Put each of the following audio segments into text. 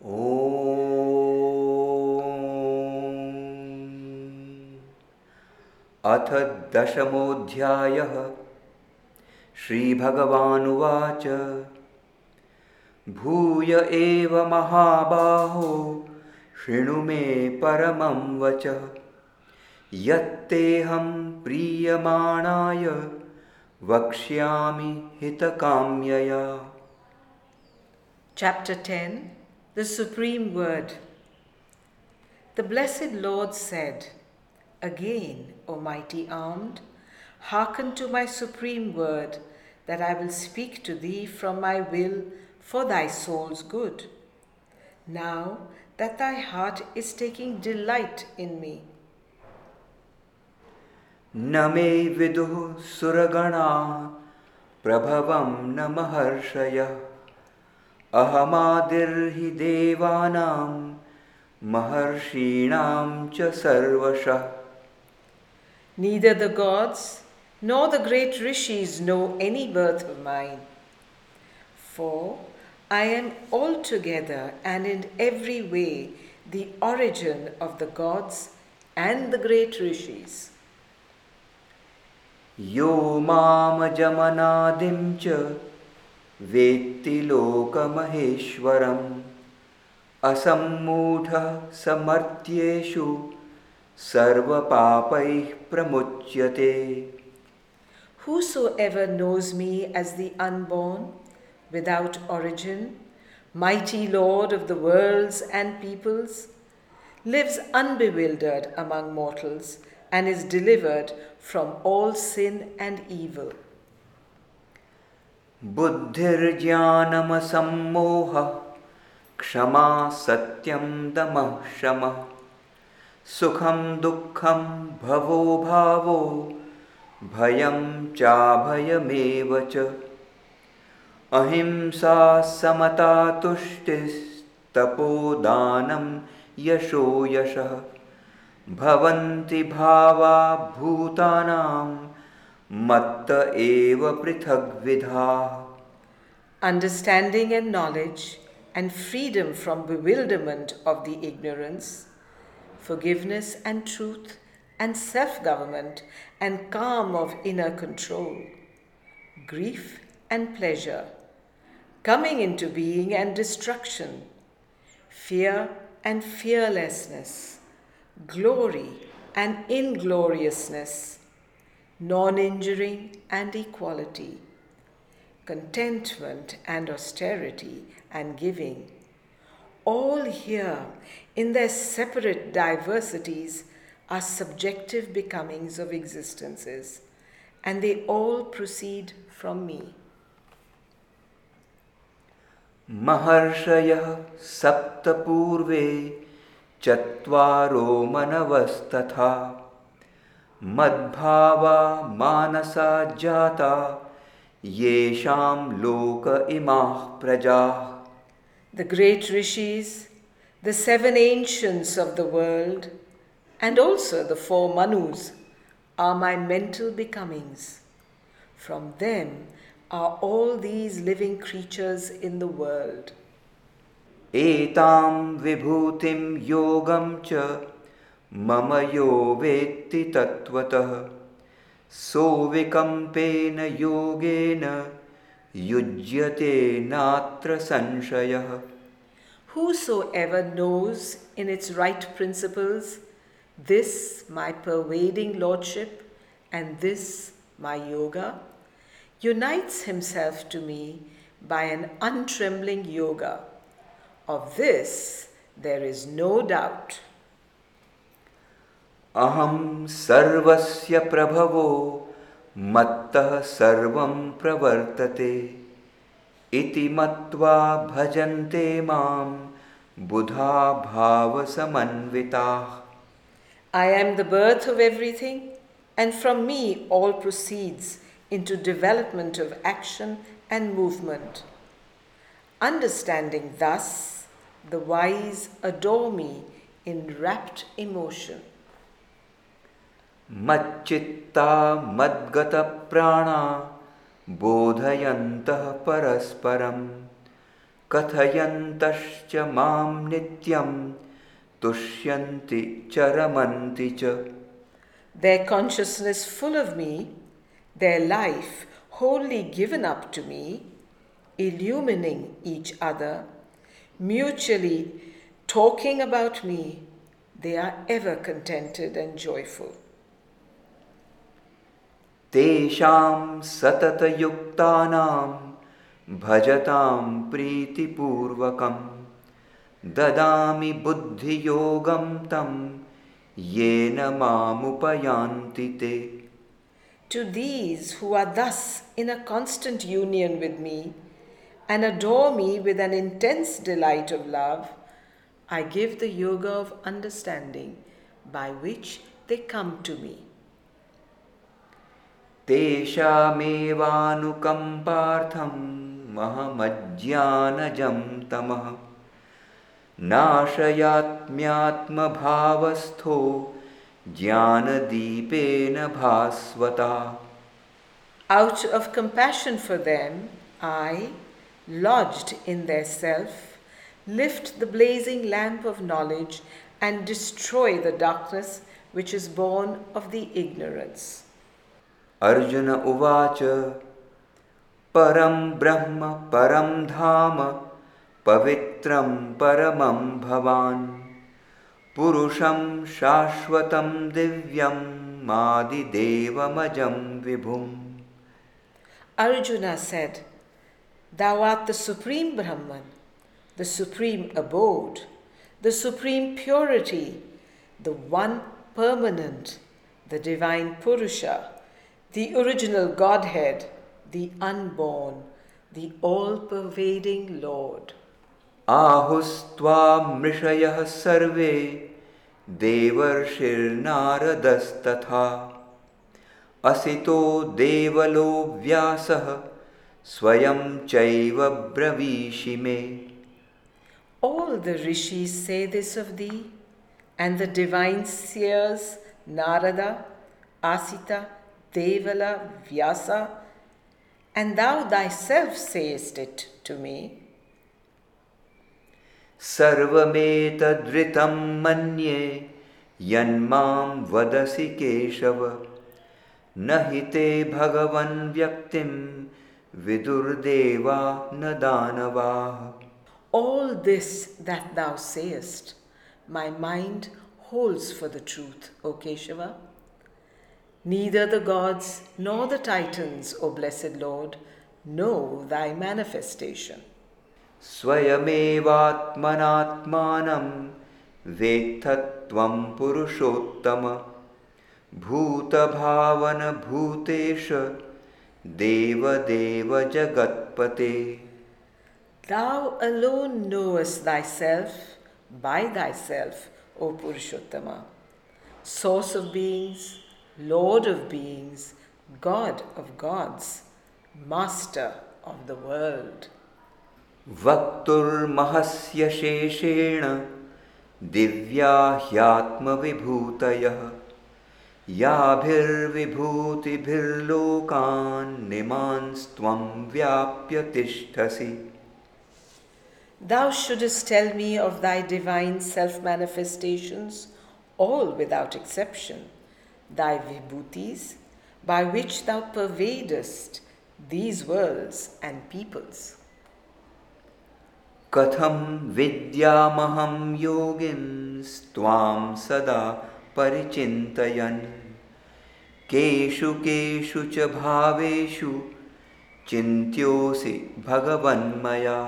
अथ दशमोऽध्यायः। श्रीभगवानुवाच। भूय एव महाबाहो, शृणु मे परमं वचः। यत्तेऽहं प्रीयमाणाय, वक्ष्यामि हितकाम्यया। Chapter 10 The Supreme Word The Blessed Lord said, Again, O mighty armed, hearken to my supreme word, that I will speak to thee from my will for thy soul's good. Now that thy heart is taking delight in me. न मे विदुः सुरगणाः प्रभवं न महर्षयः अहमादिर्हि देवानां महर्षीणां च सर्वशः Neither the gods nor the great rishis know any birth of mine. For I am altogether and in every way the origin of the gods and the great rishis. यो मामजमनादिं च वेत्ति लोकमहेश्वरम् असम्मूढः समर्थ्येषु सर्वपापैः प्रमुच्यते Whosoever knows me as the unborn, without origin, mighty Lord of the worlds and peoples, lives unbewildered among mortals and is delivered from all sin and evil. बुद्धिर्ज्ञानमसम्मोहः, क्षमा सत्यं दमः शमः। सुखं दुःखं भवो भावो, भयं चाभयमेव च। अहिंसा समता तुष्टिस्तपोदानं यशो यशः। भवन्ति भावा भूतानां, मत्त एव पृथग्विधाः। Understanding and knowledge and freedom from bewilderment of the ignorance, forgiveness and truth and self government and calm of inner control, grief and pleasure, coming into being and destruction, fear and fearlessness, glory and ingloriousness, non injuring and equality, contentment and austerity and giving, all here in their separate diversities are subjective becomings of existences, and they all proceed from me. महर्षयः सप्तपूर्वे चत्वारो मनवस्तथा मद्भावा मानसा जाता Yesham Loka Imah Prajah. The great rishis, the seven ancients of the world, and also the four Manus are my mental becomings. From them are all these living creatures in the world. Etam vibhutim yogam cha mama yo vetti. सोऽविकम्पेन योगेन युज्यते नात्र संशयः Whosoever knows in its right principles this my pervading lordship and this my yoga unites himself to me by an untrembling yoga. Of this there is no doubt. अहम सर्वस्य प्रभव मत् सर्व प्रवर्तते। इति मत्वा भजन्ते माम बुधा भाव समन्विता I am the birth of everything and from me all proceeds into development of action and movement understanding this the wise adore me in rapt emotion मच्चित्ता मद्गतप्राणा बोधयन्तः परस्परं कथयन्तश्च मां नित्यं तुष्यन्ति च रमन्ति च Their consciousness full of me, their life wholly given up to me, illumining each other, mutually talking about me, they are ever contented and joyful. तेषां सततयुक्तानां भजतां प्रीतिपूर्वकं ददामि बुद्धियोगं तं येन मामुपयान्ति ते To these who are thus in a constant union with me and adore me with an intense delight of love, I give the yoga of understanding by which they come to me. तेषामेवानुकम्पार्थं महमज्ञानजं तमः नाशयात्म्यात्मभावस्थो ज्ञानदीपेन भास्वता Out of compassion for them, I, lodged in their self, lift the blazing lamp of knowledge and destroy the darkness which is born of the ignorance. Arjun उवाच परं ब्रह्म परं धाम पवित्रं परमं भवान् पुरुषं शाश्वतं दिव्यं मादिदेवमजं विभुम् Arjuna said, Thou art the supreme Brahman, the supreme abode, the supreme purity, the one permanent, the divine Purusha, the original Godhead, the unborn, the all pervading Lord. आहुस्त्वा मृषयः सर्वे देवर्षिर्नारदस्तथा असितो देवलो व्यासः स्वयं चैव ब्रवीषि मे All the rishis say this of thee, and the divine seers Narada, Asita, Devala, Vyasa, and thou thyself sayest it to me. सर्वमेतदृतं मन्ये यन्मां वदसि केशव न हि ते भगवन् व्यक्तिं विदुर्देवा न दानवाः All this that thou sayest, my mind holds for the truth, O Keshava. Neither the gods nor the titans, O blessed Lord, know thy manifestation. स्वयमेवात्मनात्मानं वेत्थ त्वं पुरुषोत्तम भूतभावनभूतेश देवदेव जगत्पते Thou alone knowest thyself by thyself, O Purushottama, source of beings, Lord of beings, God of gods, Master of the world. वक्तुर्महस्य शेषेण Divya ह्यात्मविभूतयः याभिर्विभूतिभिर्लोकान् निमांस्त्वं व्याप्य तिष्ठसि Thou shouldest tell me of thy divine self manifestations, all without exception, thy vibhutis, by which thou pervadest these worlds and peoples. कथं विद्यामहं योगिं स्त्वां सदा परिचिन्तयन् केषु केषु च भावेषु चिन्त्योऽसि भगवन्मया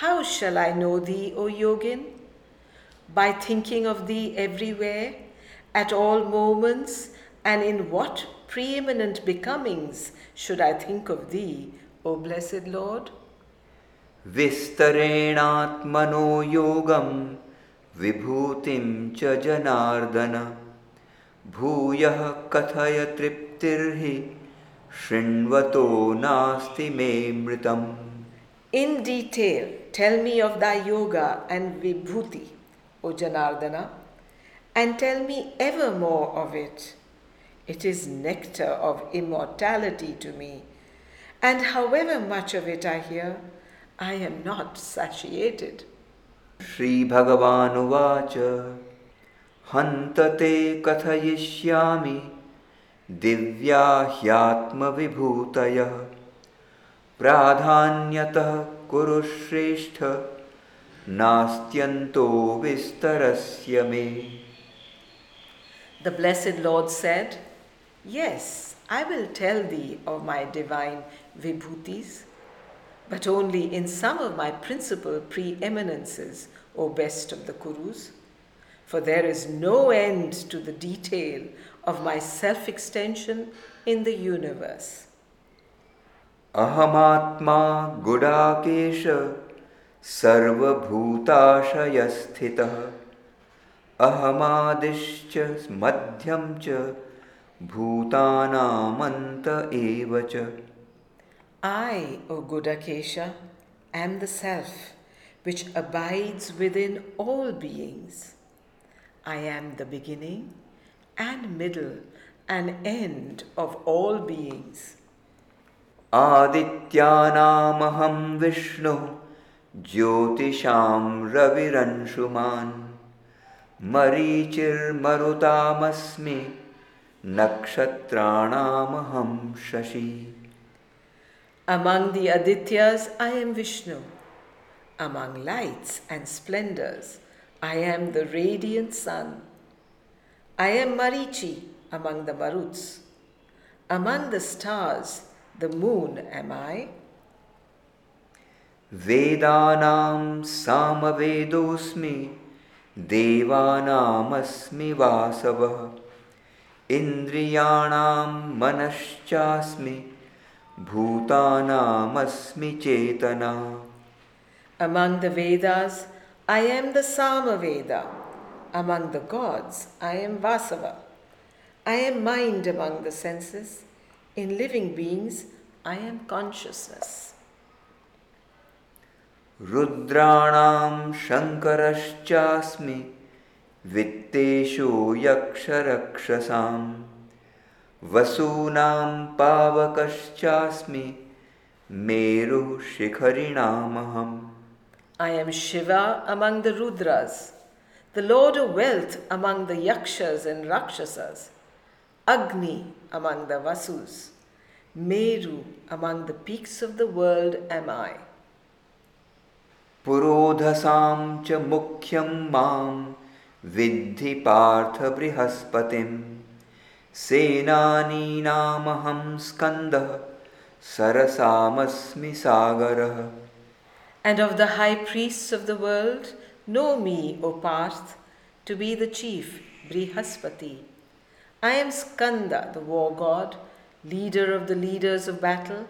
How shall I know thee, O Yogin? By thinking of thee everywhere, at all moments, and in what preeminent becomings should I think of thee, O blessed Lord? विस्तरेणात्मनो योगं विभूतिं च जनार्दन भूयः कथय तृप्तिर्हि शृण्वतो नास्ति मे मृतम् In detail, tell me of thy yoga and vibhuti, O Janardana, and tell me ever more of it. It is nectar of immortality to me, and however much of it I hear, I am not satiated. श्रीभगवानुवाच हन्त ते कथयिष्यामि दिव्या ह्यात्मविभूतयः प्राधान्यतः कुरु श्रेष्ठ नास्त्यन्तो विस्तरस्य मे the blessed Lord said, Yes, I will tell thee of my divine vibhutis, but only in some of my principal preeminences, O best of the Kurus. For there is no end to the detail of my self extension in the universe. Ahamatma Gudakesha Sarvabhutashaya Sthitah अहमादिश्च मध्यं च भूतानामन्त एव च I, O Gudakesha, am the Self which abides within all beings. I am the beginning and middle and end of all beings. आदित्यानामहं विष्णुः ज्योतिषां रविरंशुमान् मरीचिर्मरुतामस्मि नक्षत्राणामहं Shashi Among the Adityas, I am Vishnu. Among lights and splendors, I am the radiant sun. I am Marichi among the Maruts. Among the stars, the moon am I. वेदानां सामवेदोऽस्मि देवानामस्मि वासवः इन्द्रियाणां मनश्चास्मि भूतानामस्मि चेतना Among the Vedas, I am the Samaveda. Among the gods, I am Vasava. I am mind among the senses. In living beings, I am consciousness. रुद्राणां शङ्करश्चास्मि वित्तेषु यक्षरक्षसां वसूनां पावकश्चास्मि मेरुः शिखरिणामहम् I am Shiva among the Rudras, the Lord of wealth among the Yakshas and Rakshasas, Agni among the Vasus, Meru among the peaks of the world am I. पुरोधसां च मुख्यं मां विद्धि Partha बृहस्पतिं सेनानीनामहं स्कन्दः सरसामस्मि सागरः And of the high priests of the world, know me, O Parth, to be the chief, Brihaspati. I am Skanda, the war god, leader of the leaders of battle.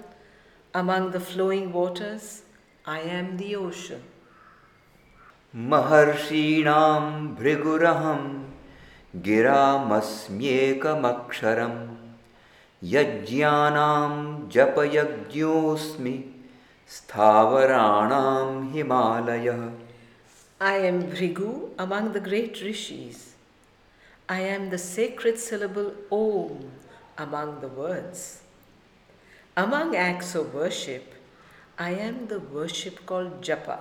Among the flowing waters, I am the ocean. महर्षीणां भृगुरहं गिरामस्म्येकमक्षरं यज्ञानां जपयज्ञोऽस्मि स्थावराणां हिमालयः I am Bhrigu among the great rishis. I am the sacred syllable Om among the words. Among acts of worship, I am the worship called Japa,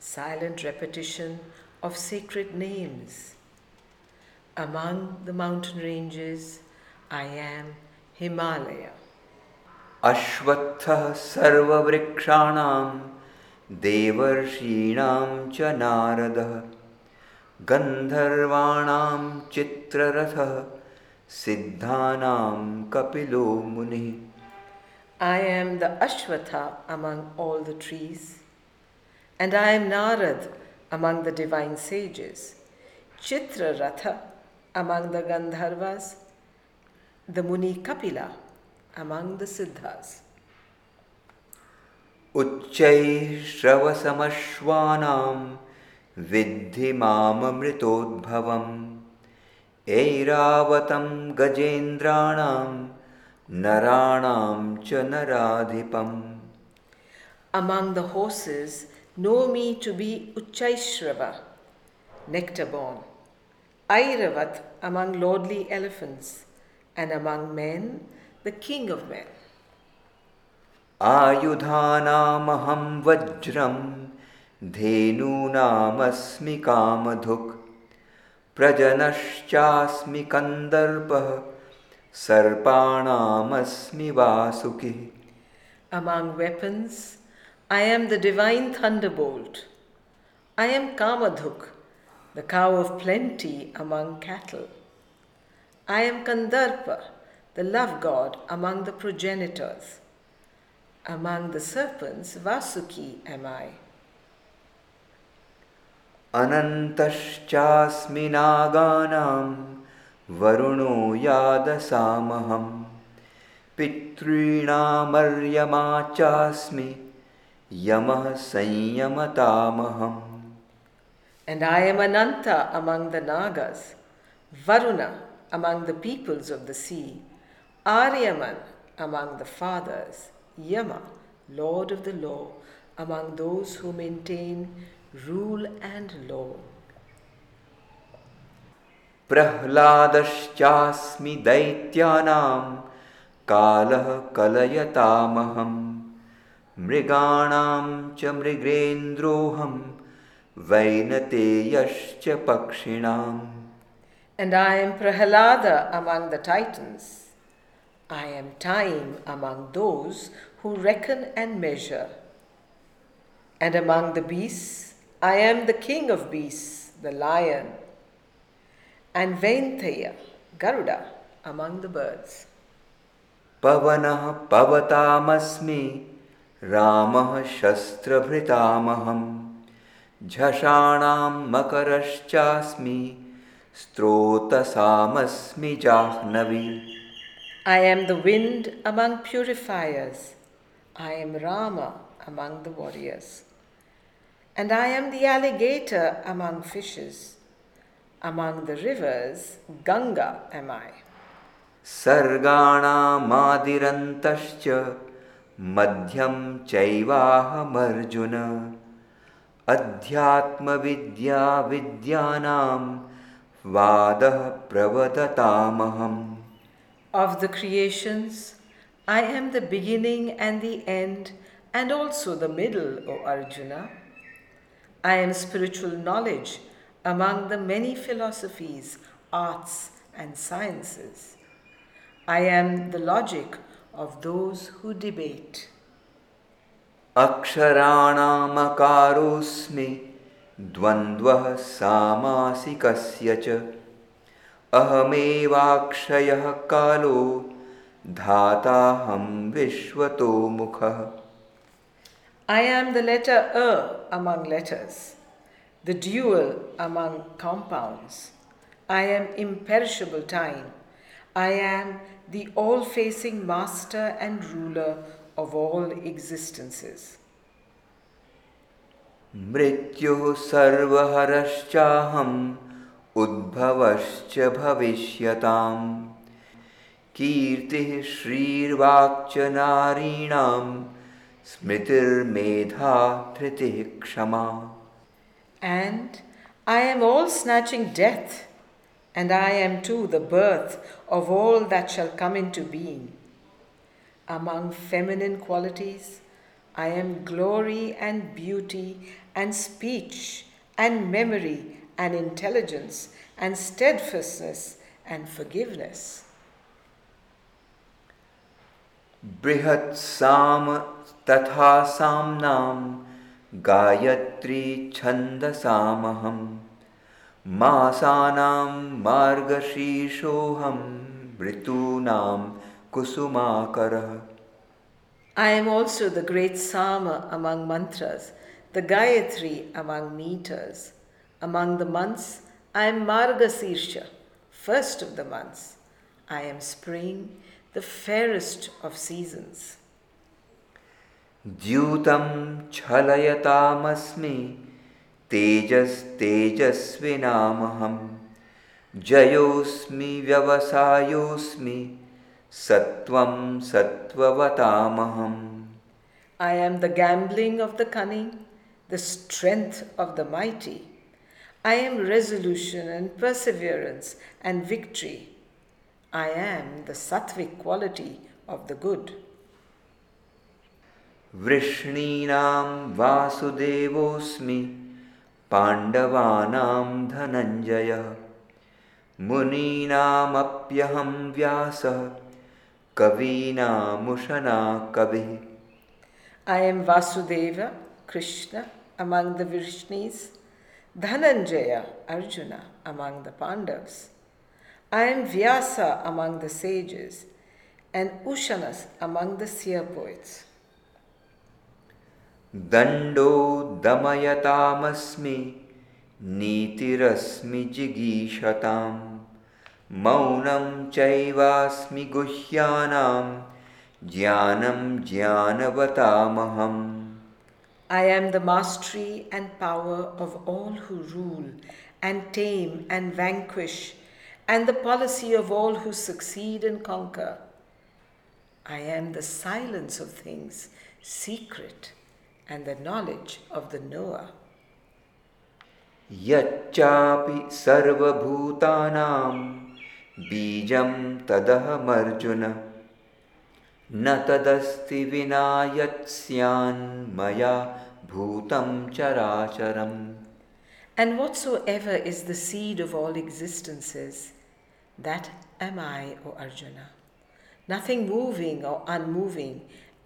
silent repetition of sacred names. Among the mountain ranges, I am Himalaya. अश्वत्थः सर्ववृक्षाणां देवर्षीणां च नारदः गन्धर्वाणां चित्ररथः सिद्धानां कपिलो मुनिः I am the Ashwatha among all the trees, and I am Narad among the divine sages, Chitraratha among the Gandharvas, the Muni Kapila among the Siddhas. उच्चैः श्रवसमश्वानां विद्धि माममृतोद्भवम् ऐरावतं गजेन्द्राणां नराणां च नराधिपम् Among the horses, know me to be Uchaishrava, nectar born, Airavat among lordly elephants, and among men, the king of men. आयुधानामहं वज्रं धेनूनामस्मि Kamadhuk प्रजनश्चास्मि कन्दर्पः सर्पाणामस्मि वासुकिः Among weapons, I am the divine thunderbolt. I am Kamadhuk, the cow of plenty among cattle. I am Kandarpa, the love god among the progenitors. Among the serpents, Vasuki am I. अनन्तश्चास्मि नागानां वरुणो यादसामहं पितॄणामर्यमा चास्मि यमः संयमतामहम् And I am Ananta among the Nagas, Varuna among the peoples of the sea, Aryaman among the fathers, Yama, Lord of the law, among those who maintain rule and law. प्रह्लादश्चास्मि दैत्यानां कालः कलयतामहं मृगाणां च मृगेन्द्रोऽहं वैनतेयश्च पक्षिणाम् And I am Prahalada among the Titans. I am time among those who reckon and measure. And among the beasts, I am the king of beasts, the lion. and Vainateya, Garuda, among the birds. Pavanah Pavatamasmi Ramah Shastrabhritamaham Jhashanam Makaraschasmi Strotasamasmi Jahnavi. I am the wind among purifiers. I am Rama among the warriors. And I am the alligator among fishes Among the rivers, Ganga am I. सर्गाणामादिरन्तश्च मध्यं चैवाहमर्जुन अध्यात्मविद्या विद्यानां वादः प्रवदतामहम् Of the creations, I am the beginning and the end, and also the middle, O Arjuna. I am spiritual knowledge among the many philosophies, arts, and sciences. I am the logic of those who debate. अक्षराणामकारोऽस्मि द्वन्द्वः सामासिकस्य च अहमेवाक्षयः कालो धाताहं विश्वतो मुखः I am the letter A among letters, the dual among compounds. I am imperishable time. I am the all facing master and ruler of all existences. मृत्युः सर्वहरश्चाहम् उद्भवश्च भविष्यताम् कीर्तिः श्रीर्वाक्च नारीणां स्मृतिर्मेधा धृतिः क्षमा And I am all snatching death, and I am too the birth of all that shall come into being. Among feminine qualities, I am glory and beauty and speech and memory and intelligence and steadfastness and forgiveness. बृहत्साम तथा साम्नां Gayatri छन्दसामहं मासानां मार्गशीर्षोऽहं ऋतूनां कुसुमाकरः I am also the great Sama among mantras, the Gayatri among meters. Among the months, I am Margasirsha, first of the months. I am spring, the fairest of seasons. द्यूतं छलयतामस्मि तेजस्तेजस्विनामहं जयोऽस्मि व्यवसायोऽस्मि सत्त्वं सत्त्ववतामहम्। I am the gambling of the cunning the strength of the mighty I am resolution and perseverance and victory I am the sattvic quality of the good वृष्णीनां वासुदेवस्म पांडवाना धनंजय मुनीनामप्यहं व्यास कवीनामुशना कवि। I am Vasudeva Krishna among the Vrishnis Dhananjaya Arjuna among the Pandavas I am Vyasa among the sages and Ushanas among the seer poets दण्डो दमयतामस्मि नीतिरस्मि जिगीषतां मौनं चैवास्मि गुह्यानां ज्ञानं ज्ञानवतामहम् I am the mastery and power of all who rule and tame and vanquish, and the policy of all who succeed and conquer. I am the silence of things, secret, and the knowledge of the knower. यच्चापि सर्वभूतानां बीजं तदहमर्जुन न तदस्ति विना यत्स्यान्मया भूतं चराचरम् And whatsoever is the seed of all existences, that am I, O Arjuna. Nothing moving or unmoving,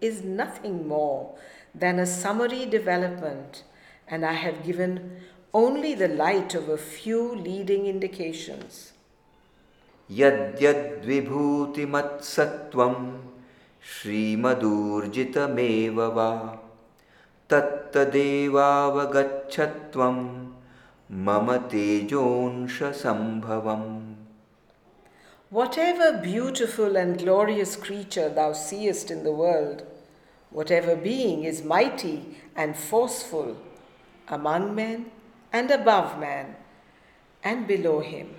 is nothing more than a summary development, and I have given only the light of a few leading indications. यद्यद्विभूतिमत्सत्त्वं श्रीमदूर्जितमेव वा तत्तदेवावगच्छत्वं मम तेजोंशसम्भवम् Whatever beautiful and glorious creature thou seest in the world, whatever being is mighty and forceful among men and above man and below him,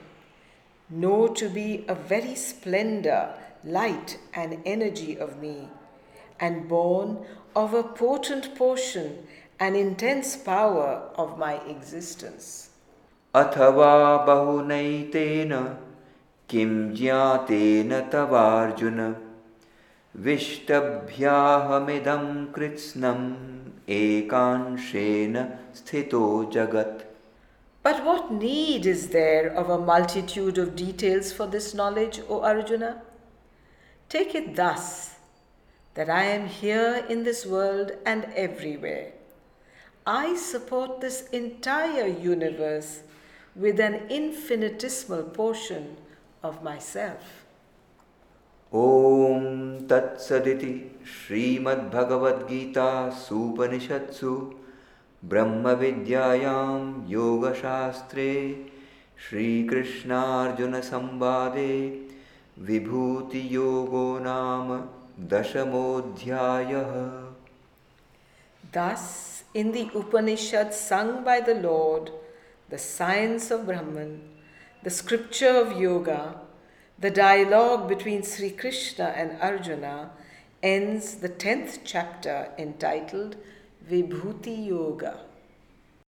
know to be a very splendor, light, and energy of me, and born of a potent portion and intense power of my existence. अथवा बहुनैतेन किं ज्ञातेन तवार्जुन विष्टभ्याहमिदं कृत्स्नम् एकांशेन स्थितो जगत् But what need is there of a multitude of details for this knowledge, O Arjuna? Take it thus that I am here in this world and everywhere. I support this entire universe with an infinitesimal portion of myself. Om Tat Saditi Srimad Bhagavad Gita Supanishatsu Brahma Vidyayam Yoga Shastre Shri Krishna Arjuna Sambade Vibhuti Yogo Nama Dashamodhyayah Thus, in the Upanishad sung by the Lord, the science of Brahman the scripture of yoga, the dialogue between Sri Krishna and Arjuna ends the tenth chapter entitled Vibhuti Yoga.